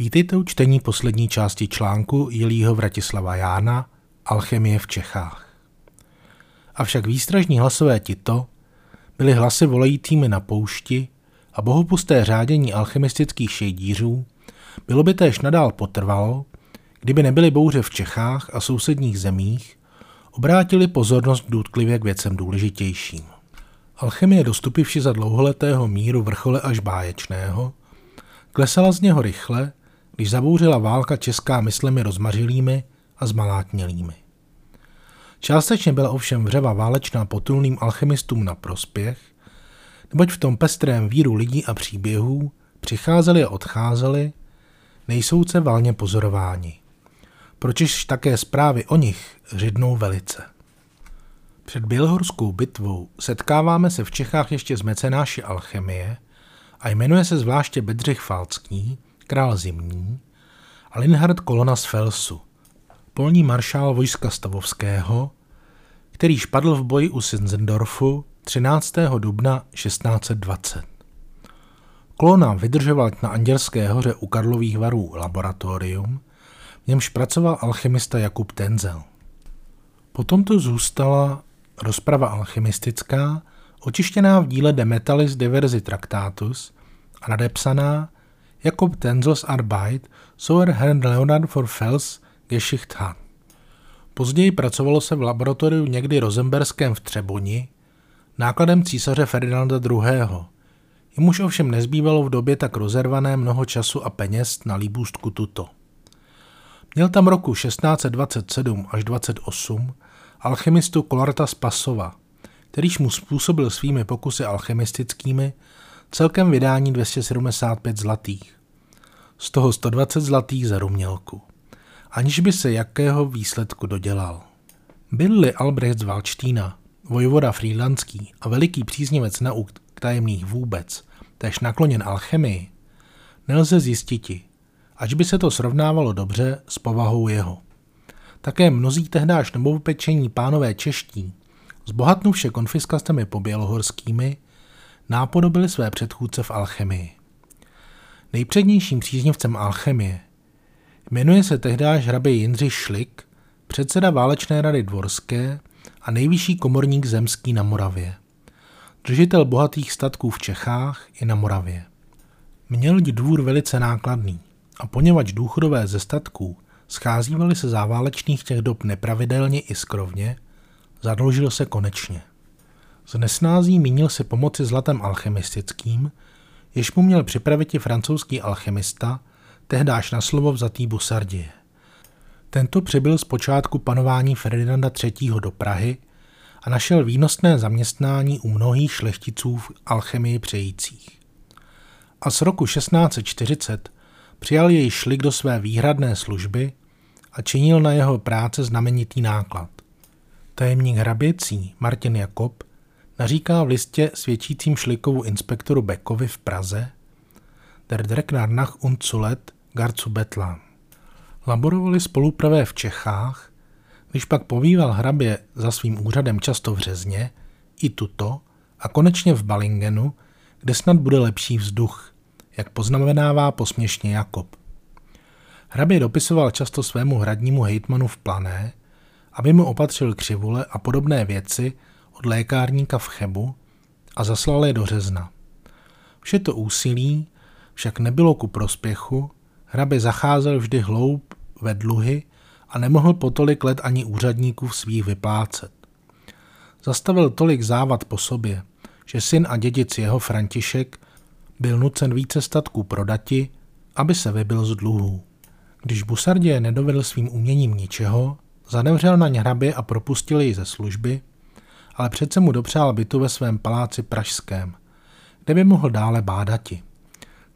Vítejte u čtení poslední části článku Jilího Vratislava Jána Alchemie v Čechách. Avšak výstražní hlasové tito byly hlasy volajícími na poušti a bohopusté řádění alchemistických šejdířů bylo by též nadál potrvalo, kdyby nebyly bouře v Čechách a sousedních zemích, obrátili pozornost důtklivě k věcem důležitějším. Alchemie dostupivši za dlouholetého míru vrchole až báječného, klesala z něho rychle když zabouřila válka česká myslemi rozmařilými a zmalátnělými. Částečně byla ovšem vřeva válečná potulným alchemistům na prospěch, neboť v tom pestrém víru lidí a příběhů přicházeli a odcházeli, nejsouce valně pozorováni. Pročiž také zprávy o nich řidnou velice. Před Bělhorskou bitvou setkáváme se v Čechách ještě z mecenáši alchemie a jmenuje se zvláště Bedřich Falcký, král zimní, a Linhard Kolona z Felsu, polní maršál vojska Stavovského, který špadl v boji u Sinsendorfu 13. dubna 1620. Kolona vydržoval na Anděrské hoře u Karlových varů laboratorium, v němž pracoval alchymista Jakub Tenzel. Potom tu zůstala rozprava alchymistická, očištěná v díle De Metallis Diversi Tractatus a nadepsaná Jakob Tenzels Arbeit zur Herrn Leonard for Fels Geschicht hat. Později pracovalo se v laboratoriu někdy rozemberském v Třeboni, nákladem císaře Ferdinanda II. Jemuž ovšem nezbývalo v době tak rozervané mnoho času a peněz na líbůstku tuto. Měl tam roku 1627 až 28 alchemistu Kolarta Spasova, kterýž mu způsobil svými pokusy alchemistickými celkem vydání 275 zlatých. Z toho 120 zlatých za rumělku. Aniž by se jakého výsledku dodělal. Byl-li Albrecht z Valčtína, vojvoda frýdlandský a veliký příznivec nauk tajemných vůbec, tež nakloněn alchemii, nelze zjistiti, ač by se to srovnávalo dobře s povahou jeho. Také mnozí tehdáž novopečení pánové čeští, zbohatnuvše konfiskacemi po bělohorskými, nápodobili své předchůdce v alchemii. Nejpřednějším příznivcem alchemie jmenuje se tehdáž hrabě Jindřich Šlik, předseda válečné rady dvorské a nejvyšší komorník zemský na Moravě. Držitel bohatých statků v Čechách i na Moravě. Měl dvůr velice nákladný a poněvadž důchodové ze statků scházívali se záválečných těch dob nepravidelně i skrovně, zadlužil se konečně. Z nesnází mínil si pomoci zlatem alchemistickým, jež mu měl připravit i francouzský alchemista, tehdáž na slovo vzatý Busardie. Tento přibyl z počátku panování Ferdinanda III. do Prahy a našel výnosné zaměstnání u mnohých šlechticů v alchemii přejících. A z roku 1640 přijal jej šlik do své výhradné služby a činil na jeho práce znamenitý náklad. Tajemník hraběcí Martin Jakob naříká v listě svědčícím šlikovu inspektoru Beckovi v Praze Der Dreknar nach und Zulet gar zu Betlam. Laborovali spolupravé v Čechách, když pak povýval hrabě za svým úřadem často v Řezně, i tuto, a konečně v Balingenu, kde snad bude lepší vzduch, jak poznamenává posměšně Jakob. Hrabě dopisoval často svému hradnímu hejtmanu v Plané, aby mu opatřil křivule a podobné věci, od lékárníka v Chebu a zaslal je do Řezna. Vše to úsilí však nebylo ku prospěchu, hrabě zacházel vždy hloub ve dluhy a nemohl po tolik let ani úřadníků svých vyplácet. Zastavil tolik závad po sobě, že syn a dědic jeho František byl nucen více statků prodati, aby se vybil z dluhů. Když Busardě nedovedl svým uměním ničeho, zanevřel na ně hrabě a propustil jej ze služby, ale přece mu dopřál bytu ve svém paláci pražském, kde by mohl dále bádati.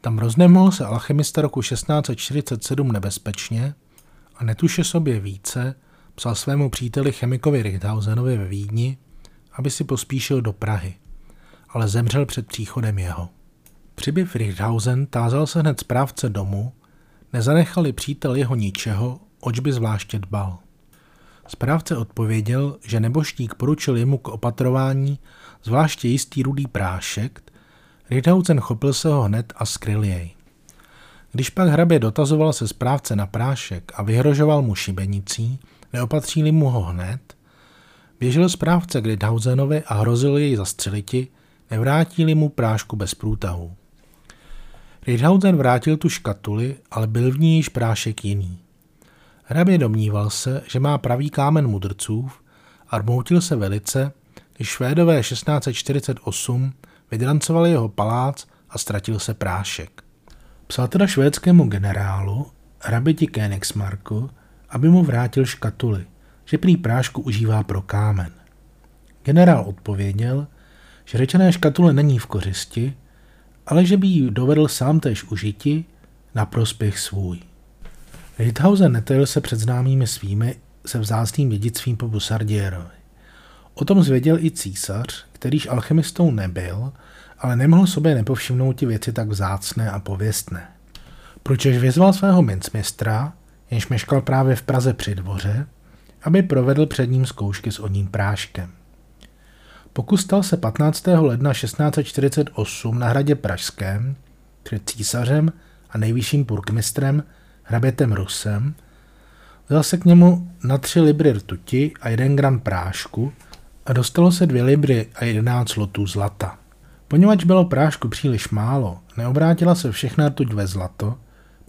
Tam roznemohl se alchemista roku 1647 nebezpečně a netuše sobě více, psal svému příteli chemikovi Richthausenovi ve Vídni, aby si pospíšil do Prahy, ale zemřel před příchodem jeho. Přibyv Richthausen tázal se hned správce domu, nezanechali přítel jeho ničeho, oč by zvláště dbal. Správce odpověděl, že neboštík poručil jemu k opatrování zvláště jistý rudý prášek, Ridhausen chopil se ho hned a skryl jej. Když pak hrabě dotazoval se správce na prášek a vyhrožoval mu šibenicí, neopatřili mu ho hned, běžel správce k Rithausenovi a hrozil jej zastřeliti, nevrátili mu prášku bez průtahu. Ridhausen vrátil tu škatuli, ale byl v ní již prášek jiný. Hrabě domníval se, že má pravý kámen mudrců a rmoutil se velice, když Švédové 1648 vydrancovali jeho palác a ztratil se prášek. Psal teda švédskému generálu, hraběti Königsmarku, aby mu vrátil škatuli, že prý prášku užívá pro kámen. Generál odpověděl, že řečené škatule není v kořisti, ale že by ji dovedl sám též užiti na prospěch svůj. Rithausen netajil se před známými svými se vzácným dědictvím po Busardierovi. O tom zvěděl i císař, kterýž alchemistou nebyl, ale nemohl sobě nepovšimnout ti věci tak vzácné a pověstné. Pročež vyzval svého mincmistra, jenž meškal právě v Praze při dvoře, aby provedl před ním zkoušky s oním práškem. Pokus stal se 15. ledna 1648 na hradě Pražském před císařem a nejvyšším purkmistrem hrabětem Rusem, vzal se k němu na tři libry rtuti a jeden gram prášku a dostalo se dvě libry a jedenáct lotů zlata. Poněvadž bylo prášku příliš málo, neobrátila se všechna rtuť ve zlato,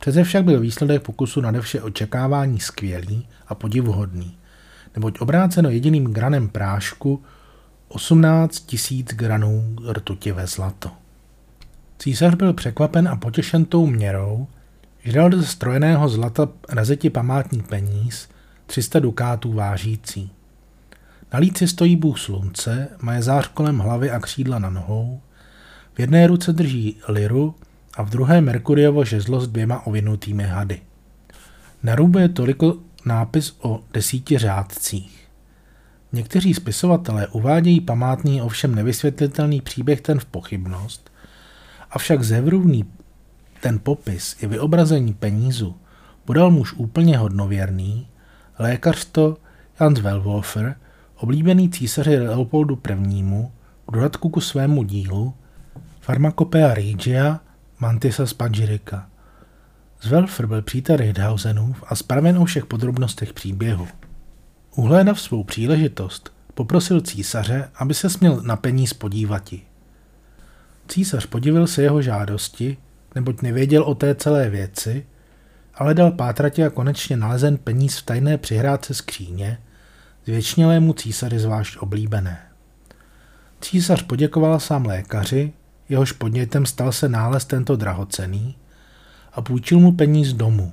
přeze však byl výsledek pokusu nade vše očekávání skvělý a podivuhodný, neboť obráceno jediným granem prášku 18 tisíc granů rtuti ve zlato. Císař byl překvapen a potěšen tou měrou, že dal ze strojeného zlata razeti památní peníz 300 dukátů vážící. Na líci stojí bůh slunce, má je zář kolem hlavy a křídla na nohou, v jedné ruce drží liru a v druhé Merkuriovo žezlo s dvěma ovinutými hady. Na rubu je toliko nápis o desíti řádcích. Někteří spisovatelé uvádějí památný ovšem nevysvětlitelný příběh ten v pochybnost, avšak zevruvný ten popis i vyobrazení penízu podal muž úplně hodnověrný, lékař to Jan Wellwolfer, oblíbený císaři Leopoldu I. v dodatku ku svému dílu Pharmacopoeia Regia Mantisa Spagirica. Zwelfer byl přítel Ridhausenův a spraven o všech podrobnostech příběhu. Uhlédav svou příležitost, poprosil císaře, aby se směl na peníz podívati. Císař podivil se jeho žádosti, neboť nevěděl o té celé věci, ale dal pátratě a konečně nalezen peníz v tajné přihrádce skříně, zvětšnělému císaři zvlášť oblíbené. Císař poděkoval sám lékaři, jehož podnětem stal se nález tento drahocený, a půjčil mu peníz domů,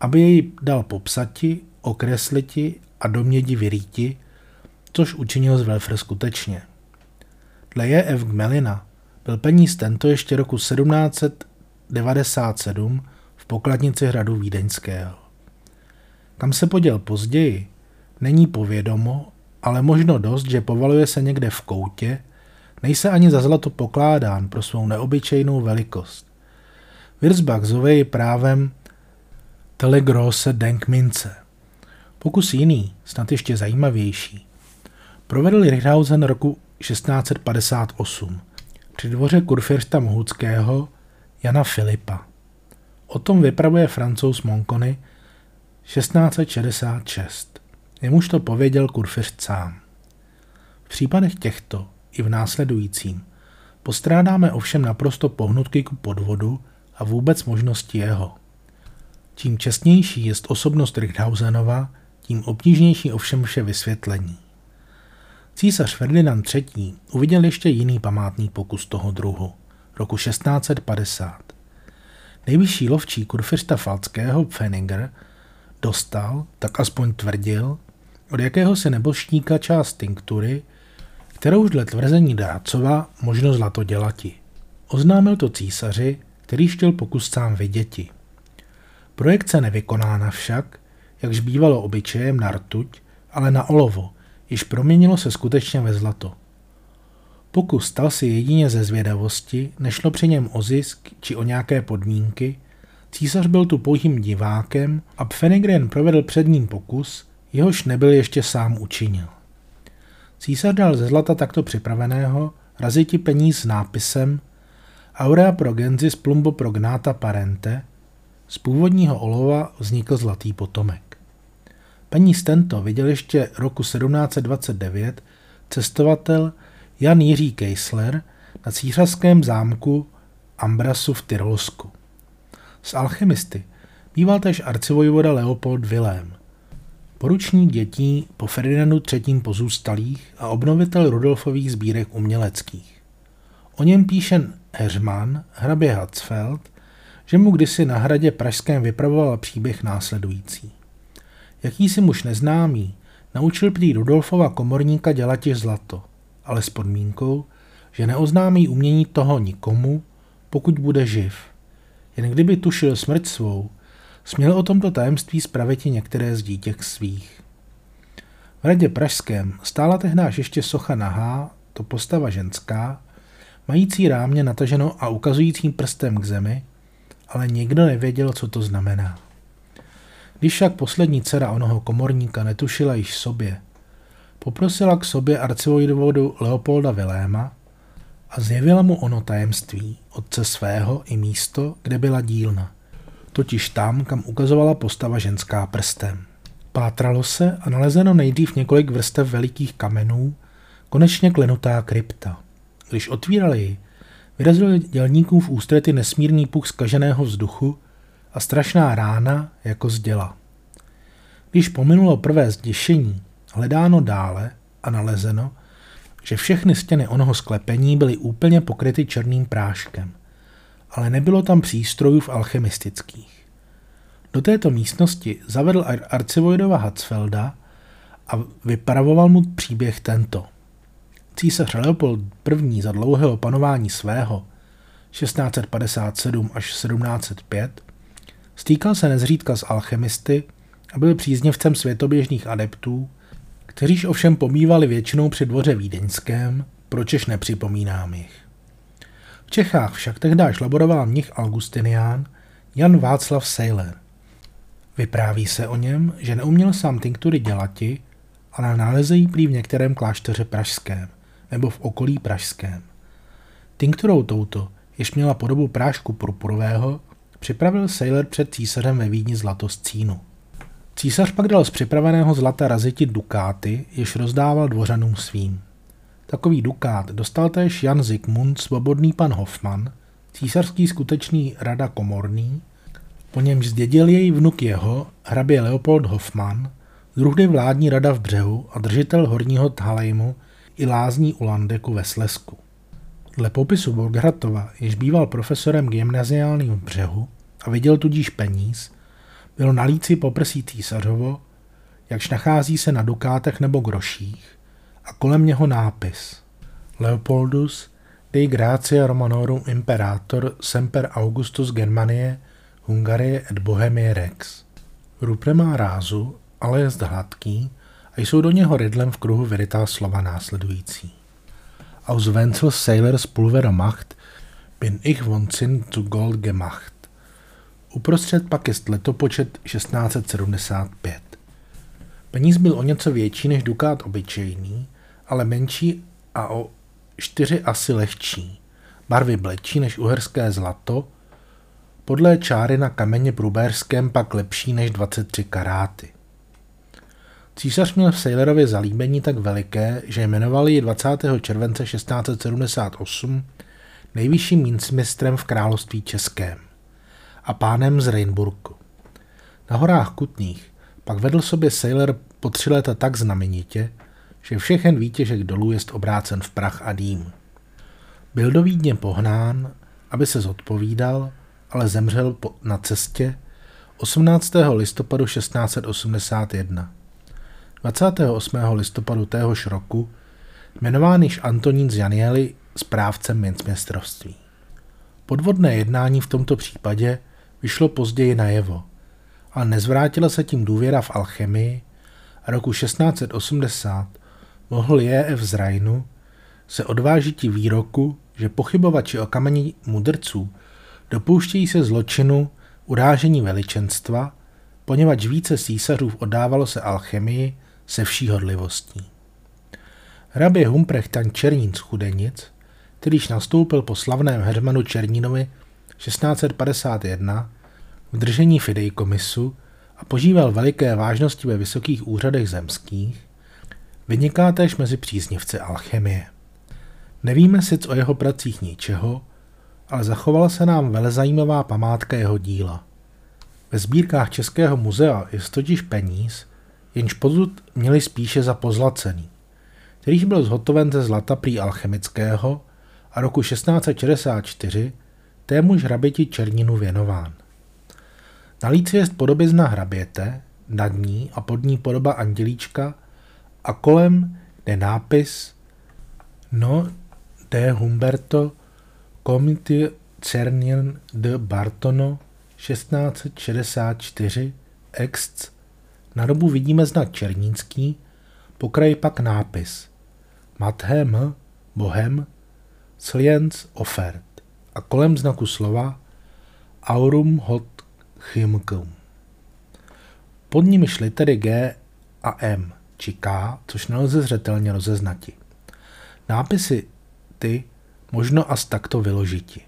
aby jej dal popsati, okresliti a do mědi vyrýti, což učinil Welfer skutečně. Dle J.F. Gmelina byl peníz tento ještě roku 1797 v pokladnici hradu Vídeňského. Kam se poděl později, není povědomo, ale možno dost, že povaluje se někde v koutě, nejse ani za zlato pokládán pro svou neobyčejnou velikost. Wirzbach zove ji právem Telegrosse Denkmince. Pokus jiný, snad ještě zajímavější, provedl Richthausen roku 1658 při dvoře kurfirsta Mohuckého Jana Filipa. O tom vypravuje francouz Moncony 1666. Jemuž to pověděl kurfiřt sám. V případech těchto i v následujícím postrádáme ovšem naprosto pohnutky ku podvodu a vůbec možnosti jeho. Čím čestnější je osobnost Richthausenova, tím obtížnější ovšem vše vysvětlení. Císař Ferdinand III. uviděl ještě jiný památný pokus toho druhu, roku 1650. Nejvyšší lovčí kurfirsta Falckého Pfenninger dostal, tak aspoň tvrdil, od jakéhosi nebožníka část tinktury, kterou dle tvrzení Drácova možno zlato dělati. Oznámil to císaři, který chtěl pokus sám viděti. Projekce nevykonána však, jakž bývalo obyčejem na rtuť, ale na olovo, již proměnilo se skutečně ve zlato. Pokus stal si jedině ze zvědavosti, nešlo při něm o zisk či o nějaké podmínky, císař byl tu pouhým divákem a Pfennigren provedl před ním pokus, jehož nebyl ještě sám učinil. Císař dal ze zlata takto připraveného raziti peníz s nápisem Aurea pro gensis plumbo prognata parente, Z původního olova vznikl zlatý potomek. Paní Stento viděl ještě roku 1729 cestovatel Jan Jiří Keisler na císařském zámku Ambrasu v Tyrolsku. S alchemisty býval též arcivojvoda Leopold Wilhelm, poručník dětí po Ferdinandu III. pozůstalých a obnovitel Rudolfových sbírek uměleckých. O něm píše Heřman, hrabě Hatzfeld, že mu kdysi na hradě Pražském vypravoval příběh následující. Jakýsi muž neznámý naučil prý Rudolfova komorníka dělat zlato, ale s podmínkou, že neoznámí umění toho nikomu, pokud bude živ. Jen kdyby tušil smrt svou, směl o tomto tajemství spraviti některé z dítěk svých. V radě pražském stála tehnáž ještě socha nahá, to postava ženská, mající rámě nataženo a ukazujícím prstem k zemi, ale nikdo nevěděl, co to znamená. Když však poslední dcera onoho komorníka netušila již sobě, poprosila k sobě arcivojvodu Leopolda Viléma a zjevila mu ono tajemství, otce svého i místo, kde byla dílna, totiž tam, kam ukazovala postava ženská prstem. Pátralo se a nalezeno nejdřív několik vrstev velikých kamenů, konečně klenutá krypta. Když otvírali ji, vyrazil dělníkům v ústrety nesmírný puch zkaženého vzduchu a strašná rána jako z děla. Když pominulo prvé zděšení, hledáno dále a nalezeno, že všechny stěny onoho sklepení byly úplně pokryty černým práškem, ale nebylo tam přístrojů v alchemistických. Do této místnosti zavedl arcivojdova Hatzfelda a vypravoval mu příběh tento. Císař Leopold I. za dlouhého panování svého 1657 až 1705 stýkal se nezřídka s alchemisty a byl příznivcem světoběžných adeptů, kteříž ovšem pomývali většinou při dvoře vídeňském, pročež nepřipomínám jich. V Čechách však tehdy laboroval mnich Augustinián Jan Václav Seiler. Vypráví se o něm, že neuměl sám tinktury dělati, ale nálezejí prý v některém klášteře pražském nebo v okolí pražském. Tinkturou touto, jež měla podobu prášku purpurového, připravil Sailor před císařem ve Vídni zlato z cínu. Císař pak dal z připraveného zlata raziti dukáty, jež rozdával dvořanům svým. Takový dukát dostal též Jan Zikmund, svobodný pan Hoffman, císařský skutečný rada komorný, po němž zdědil jej vnuk jeho, hrabě Leopold Hoffman, druhdy vládní rada v břehu a držitel horního Thalejmu i lázní u Landeku ve Slesku. Dle popisu Borgratova, jež býval profesorem gymnaziálním v břehu a viděl tudíž peníz, byl na líci poprsí císařovo, jakž nachází se na dukátech nebo groších, a kolem něho nápis Leopoldus Dei gratia Romanorum imperator semper Augustus Germanie Hungarie et Bohemie rex. Ruple má rázu, ale je hladký a jsou do něho rydlem v kruhu vyrytá slova následující. Aus Wenzel Sailors Pulvera Macht bin ich von Zinn zu Gold gemacht. Uprostřed pak je letopočet 1675. Peníz byl o něco větší než dukát obyčejný, ale menší a o čtyři asy lehčí. Barvy bledší než uherské zlato, podle čáry na kameně průbérském pak lepší než 23 karáty. Císař měl v Sejlerově zalíbení tak veliké, že jmenovali ji 20. července 1678 nejvyšším mincmistrem v království českém a pánem z Reinburgu. Na horách Kutných pak vedl sobě Sailor po tři léta tak znamenitě, že všechen výtěžek dolů jest obrácen v prach a dým. Byl do Vídně pohnán, aby se zodpovídal, ale zemřel na cestě 18. listopadu 1681. 28. listopadu téhož roku jmenován již Antonín z Janieli správcem mincmistrovství. Podvodné jednání v tomto případě vyšlo později najevo, ale nezvrátila se tím důvěra v alchemii a roku 1680 mohl J.F. z Rajnu se odvážit výroku, že pochybovači o kamení mudrců dopouštějí se zločinu urážení veličenstva, poněvadž více císařů oddávalo se alchemii se vší hodlivostí. Hrabě Humprechtan Černín z Chudenic, kterýž nastoupil po slavném Hermanu Černínovi 1651, v držení fidejkomisu a požíval veliké vážnosti ve vysokých úřadech zemských, vyniká též mezi příznivci alchemie. Nevíme sic o jeho pracích ničeho, ale zachovala se nám velezajímavá památka jeho díla. Ve sbírkách Českého muzea je totiž peníz, jenž pozud měli spíše za pozlacený, kterýž byl zhotoven ze zlata prý alchemického a roku 1664 témuž hraběti Černinu věnován. Na líci je podobizna hraběte, nad ní a pod ní podoba andělíčka a kolem je nápis No de Humberto Comite Cernien de Bartono 1664 ex na dobu vidíme znak černínský, po kraji pak nápis Mathem Bohem Sliens Offert a kolem znaku slova Aurum hot chymkum. Pod nimi šly tedy G a M, či K, což nelze zřetelně rozeznati. Nápisy ty možno as takto vyložiti.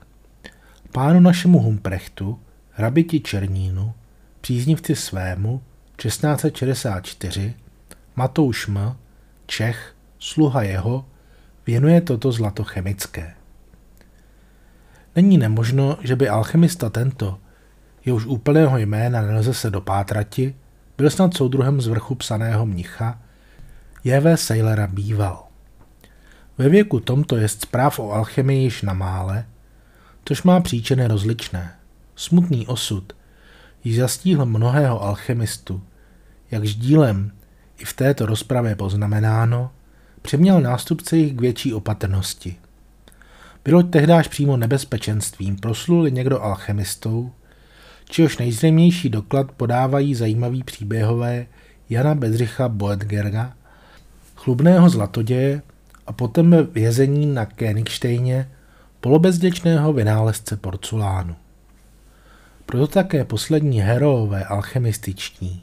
Pánu našemu Humprechtu, hrabiti Černínu, příznivci svému, 1664, Matouš M., Čech, sluha jeho, věnuje toto zlato chemické. Není nemožno, že by alchemista tento, jehož úplného jména nelze se dopátrati, byl snad soudruhem z vrchu psaného mnicha, J.V. Sailora býval. Ve věku tomto je zpráv o alchemii již na mále, tož má příčiny rozličné. Smutný osud již zastíhl mnohého alchemistu, jakž dílem i v této rozpravě poznamenáno, přeměl nástupce jich k větší opatrnosti. Bylo tehdáž přímo nebezpečenstvím, prosluli někdo alchemistou, číhož nejzřejmější doklad podávají zajímavý příběhové Jana Bedřicha Boetgerga, chlubného zlatoděje a potom vězení na Königsteině polobezděčného vynálezce porculánu. Proto také poslední heroové alchemističní,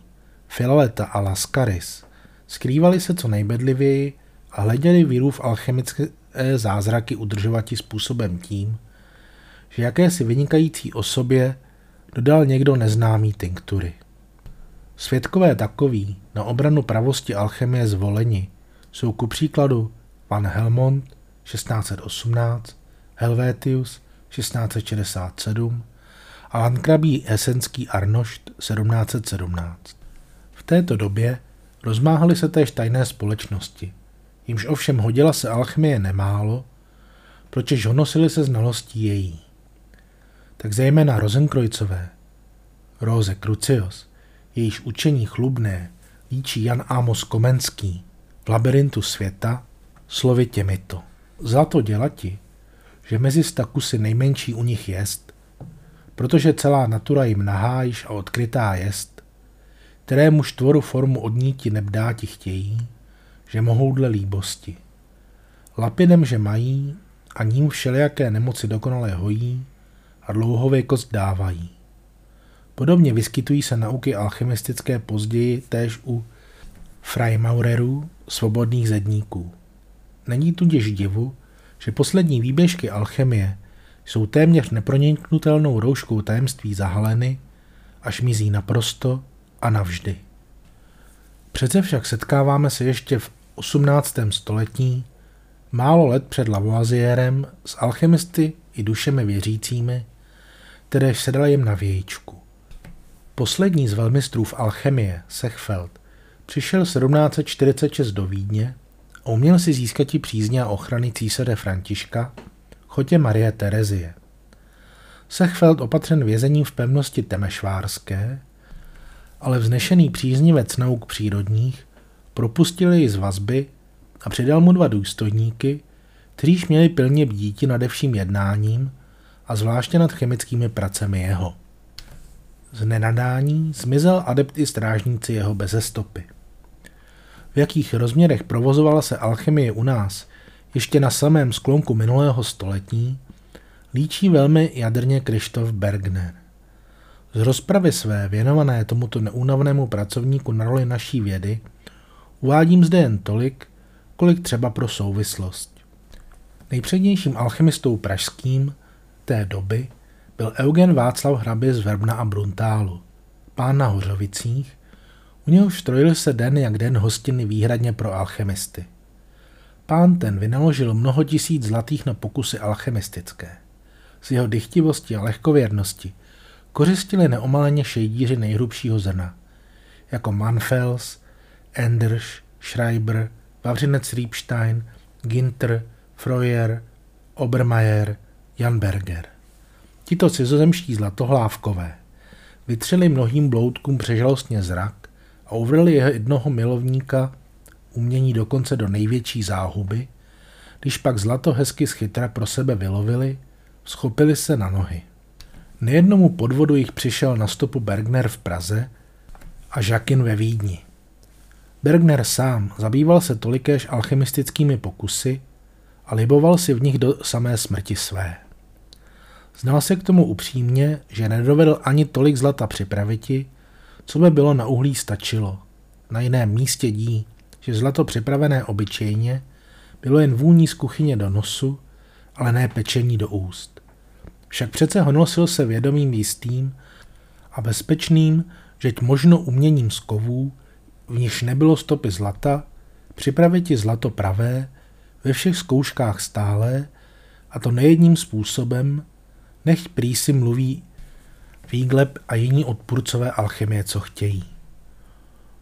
Filaleta a Lascaris, skrývali se co nejbedlivěji a hleděli víru v alchemické zázraky udržovati způsobem tím, že jakési vynikající osobě dodal někdo neznámý tinktury. Svědkové takový na obranu pravosti alchemie zvoleni jsou ku příkladu Van Helmont 1618, Helvetius 1667 a Landkrabí Esenský Arnošt 1717. Této době rozmáhaly se též tajné společnosti, jimž ovšem hodila se alchemie nemálo, pročež honosili se znalostí její. Tak zejména Rozenkrojcové, Rose Crucius, jejíž učení chlubné líčí Jan Amos Komenský v labirintu světa, slovy těmito. Zlato dělati, že mezi sta kusy nejmenší u nich jest, protože celá natura jim nahá již a odkrytá jest, kterému štvoru formu odníti nebdáti chtějí, že mohou dle líbosti. Lapidem, že mají a ním všelijaké nemoci dokonale hojí a dlouhověkost dávají. Podobně vyskytují se nauky alchemistické později též u Freimaurerů, svobodných zedníků. Není tudíž divu, že poslední výběžky alchemie jsou téměř neproniknutelnou rouškou tajemství zahaleny, až mizí naprosto a navždy. Přece však setkáváme se ještě v 18. století, málo let před Lavoisierem, s alchemisty i dušemi věřícími, které sedali jim na vějíčku. Poslední z velmistrů v alchemie, Sechfeld, přišel 1746 do Vídně a uměl si získat i přízně a ochrany císaře Františka, chotě Marie Terezie. Sechfeld opatřen vězením v pevnosti Temešvárské, ale vznešený příznivec nauk přírodních propustil jej z vazby a přidal mu dva důstojníky, kteříž měli pilně bdíti nade vším jednáním a zvláště nad chemickými pracemi jeho. Z nenadání zmizel adept i strážníci jeho beze stopy. V jakých rozměrech provozovala se alchemie u nás ještě na samém sklonku minulého století, líčí velmi jadrně Krištof Bergner. Z rozpravy své věnované tomuto neúnavnému pracovníku na roli naší vědy uvádím zde jen tolik, kolik třeba pro souvislost. Nejpřednějším alchemistou pražským té doby byl Eugen Václav Hrabě z Verbna a Bruntálu, pán na Hořovicích, u něhož strojil se den jak den hostiny výhradně pro alchemisty. Pán ten vynaložil mnoho tisíc zlatých na pokusy alchemistické. Z jeho dychtivosti a lehkověrnosti kořistili neomaleně šejdíři nejhrubšího zrna, jako Manfels, Enders, Schreiber, Vavřinec Riepstein, Ginter, Freuer, Obermeier, Jan Berger. Tito cizozemští zlatohlávkové vytřeli mnohým bloudkům přežalostně zrak a uvrli jeho jednoho milovníka umění dokonce do největší záhuby, když pak zlato hezky schytra pro sebe vylovili, schopili se na nohy. Nejednomu podvodu jich přišel na stopu Bergner v Praze a Žakin ve Vídni. Bergner sám zabýval se tolikéž alchemistickými pokusy a liboval si v nich do samé smrti své. Znal se k tomu upřímně, že nedovedl ani tolik zlata připraviti, co by bylo na uhlí stačilo. Na jiném místě dí, že zlato připravené obyčejně bylo jen vůní z kuchyně do nosu, ale ne pečení do úst. Však přece honosil se vědomím jistým a bezpečným, žeť možno uměním z kovů, v níž nebylo stopy zlata, připravit ti zlato pravé, ve všech zkouškách stále, a to nejedním způsobem, nech prý si mluví Výgleb a jiní odpůrcové alchemie, co chtějí.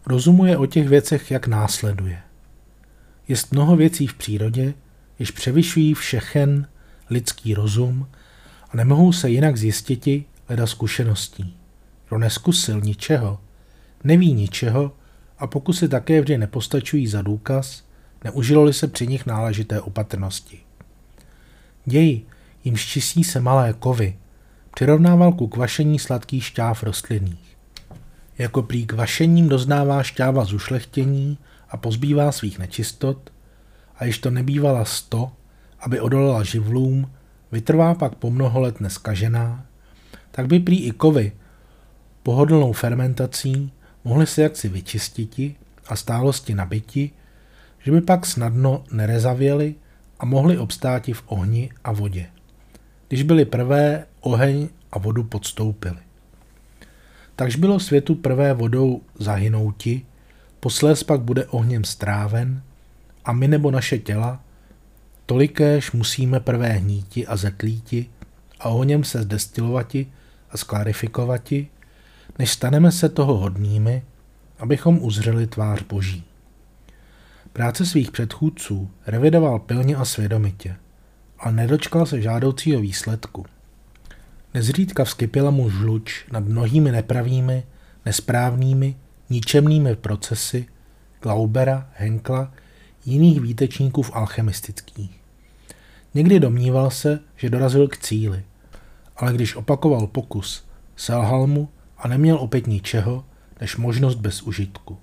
Rozumuje o těch věcech, jak následuje. Jest mnoho věcí v přírodě, jež převyšují všechen lidský rozum nemohou se jinak zjistiti leda zkušeností. Kdo neskusil ničeho, neví ničeho a pokusy také vždy nepostačují za důkaz, neužilo-li se při nich náležité opatrnosti. Děj, jim čistí se malé kovy, přirovnával ku kvašení sladkých šťáv rostlinných. Jako prý kvašením doznává šťáva zušlechtění a pozbývá svých nečistot, a již to nebývala sto, aby odolala živlům, vytrvá pak po mnoho let neskažená, tak by prý i kovy pohodlnou fermentací mohly se jaksi vyčistiti a stálosti nabiti, že by pak snadno nerezavěly a mohly obstáti v ohni a vodě. Když byly prvé, oheň a vodu podstoupili. Takže bylo světu prvé vodou zahynouti, posléz pak bude ohněm stráven a my nebo naše těla, tolikéž musíme prvé hníti a zetlíti a ohněm se zdestilovati a sklarifikovati, než staneme se toho hodnými, abychom uzřeli tvář Boží. Práce svých předchůdců revidoval pilně a svědomitě, ale nedočkal se žádoucího výsledku. Nezřídka vzkypila mu žluč nad mnohými nepravými, nesprávnými, ničemnými procesy Glaubera, Henkla, jiných výtečníků v alchemistických. Někdy domníval se, že dorazil k cíli, ale když opakoval pokus, selhal mu a neměl opět ničeho, než možnost bez užitku.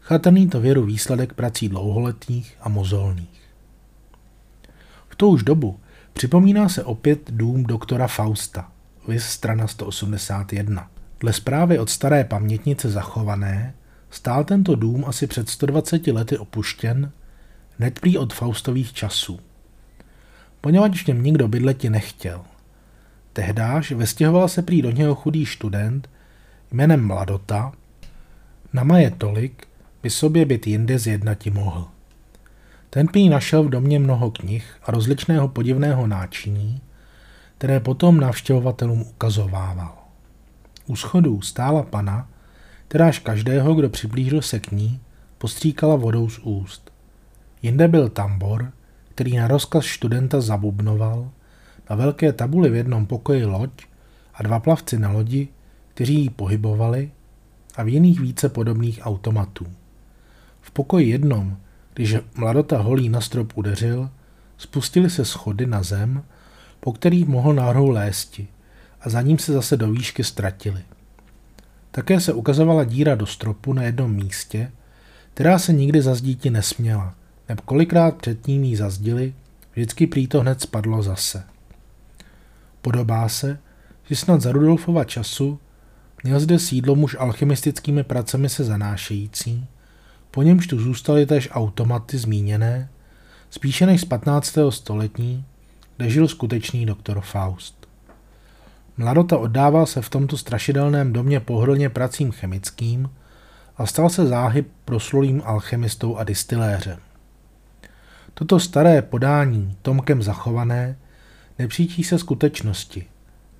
Chatrný to věru výsledek prací dlouholetých a mozolných. V tou už dobu připomíná se opět dům doktora Fausta, vys strana 181. Dle zprávy od staré pamětnice zachované, stál tento dům asi před 120 lety opuštěn, hned prý od Faustových časů. Poněvadž v něm nikdo bydleti nechtěl. Tehdáž vestěhoval se prý do něho chudý student jménem Mladota, na je tolik, by sobě byt jinde zjednati mohl. Ten prý našel v domě mnoho knih a rozličného podivného náčiní, které potom návštěvovatelům ukazovával. U schodů stála pana, kteráž každého, kdo přiblížil se k ní, postříkala vodou z úst. Jinde byl tambor, který na rozkaz studenta zabubnoval, na velké tabuli v jednom pokoji loď a dva plavci na lodi, kteří ji pohybovali, a v jiných více podobných automatů. V pokoji jednom, když mladota holí na strop udeřil, spustili se schody na zem, po kterých mohl náhodou lésti a za ním se zase do výšky ztratili. Také se ukazovala díra do stropu na jednom místě, která se nikdy zazdíti nesměla, neb kolikrát předtím jí zazdili, vždycky prý to hned spadlo zase. Podobá se, že snad za Rudolfova času měl zde sídlo muž alchemistickými pracemi se zanášející, po němž tu zůstaly též automaty zmíněné, spíše než z 15. století, kde žil skutečný doktor Faust. Mladota oddával se v tomto strašidelném domě pohodlně pracím chemickým a stal se záhy proslulým alchemistou a distiléřem. Toto staré podání, Tomkem zachované, nepřítí se skutečnosti,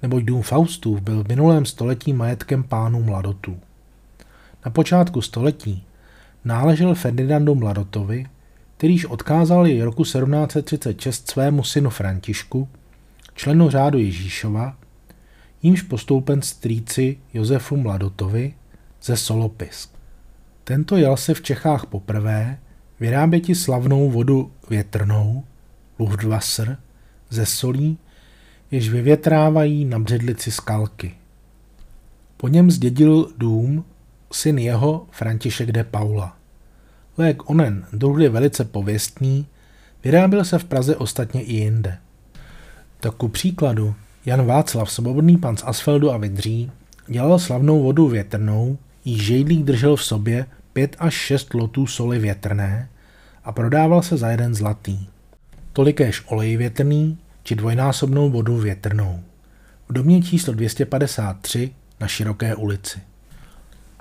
neboť dům Faustův byl v minulém století majetkem pánů Mladotů. Na počátku století náležel Ferdinandu Mladotovi, kterýž odkázal jej roku 1736 svému synu Františku, členu řádu Ježíšova, jímž postoupen strýci Josefu Mladotovi ze Solopisk. Tento jel se v Čechách poprvé vyráběti slavnou vodu větrnou, Luftwasser, ze solí, jež vyvětrávají na břidlici skalky. Po něm zdědil dům syn jeho František de Paula. Lék onen, druh je velice pověstný, vyráběl se v Praze ostatně i jinde. Tak ku příkladu, Jan Václav, svobodný pan z Asfeldu a Vidří, dělal slavnou vodu větrnou, jí žejdlík držel v sobě pět až šest lotů soli větrné a prodával se za jeden zlatý. Tolikéž olej větrný či dvojnásobnou vodu větrnou. V domě číslo 253 na Široké ulici.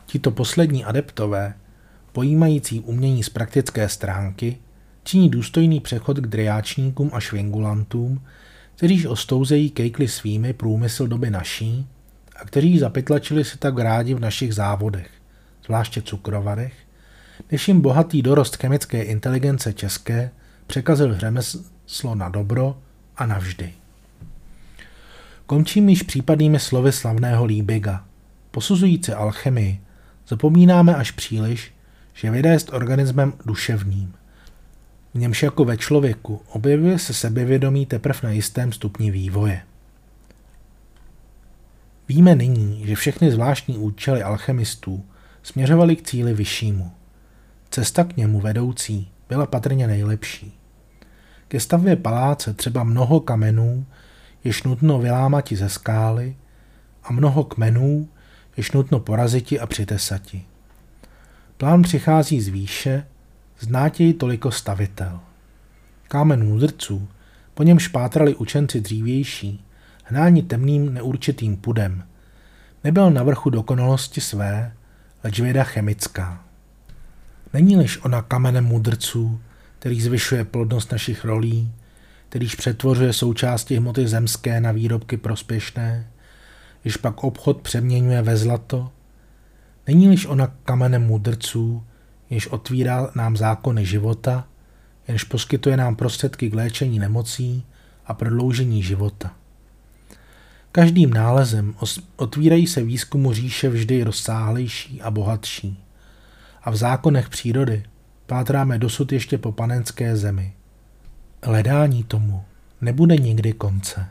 Tito poslední adeptové, pojímající umění z praktické stránky, činí důstojný přechod k driáčníkům a švingulantům, kteříž ostouzejí kejkli svými průmysl doby naší a kteří zapytlačili si tak rádi v našich závodech, zvláště cukrovarech, než jim bohatý dorost chemické inteligence české překazil řemeslo na dobro a navždy. Končím již případnými slovy slavného Líbiga. Posuzující alchemii zapomínáme až příliš, že věda je organismem duševním. V němž jako ve člověku objevuje se sebevědomí teprve na jistém stupni vývoje. Víme nyní, že všechny zvláštní účely alchemistů směřovaly k cíli vyššímu. Cesta k němu vedoucí byla patrně nejlepší. Ke stavbě paláce třeba mnoho kamenů, jež nutno vylámati ze skály, a mnoho kmenů, jež nutno poraziti a přitesati. Plán přichází z výše, znátěj toliko stavitel. Kámen mudrců, po něm špátrali učenci dřívější, hnáni temným neurčitým pudem, nebyl na vrchu dokonalosti své, leč věda chemická. Není-liž ona kamenem mudrců, který zvyšuje plodnost našich rolí, kterýž přetvořuje součásti hmoty zemské na výrobky prospěšné, když pak obchod přeměňuje ve zlato, není-liž ona kamenem mudrců, jež otvírá nám zákony života, jenž poskytuje nám prostředky k léčení nemocí a prodloužení života. Každým nálezem otvírají se výzkumu říše vždy rozsáhlejší a bohatší. A v zákonech přírody pátráme dosud ještě po panenské zemi. Hledání tomu nebude nikdy konce.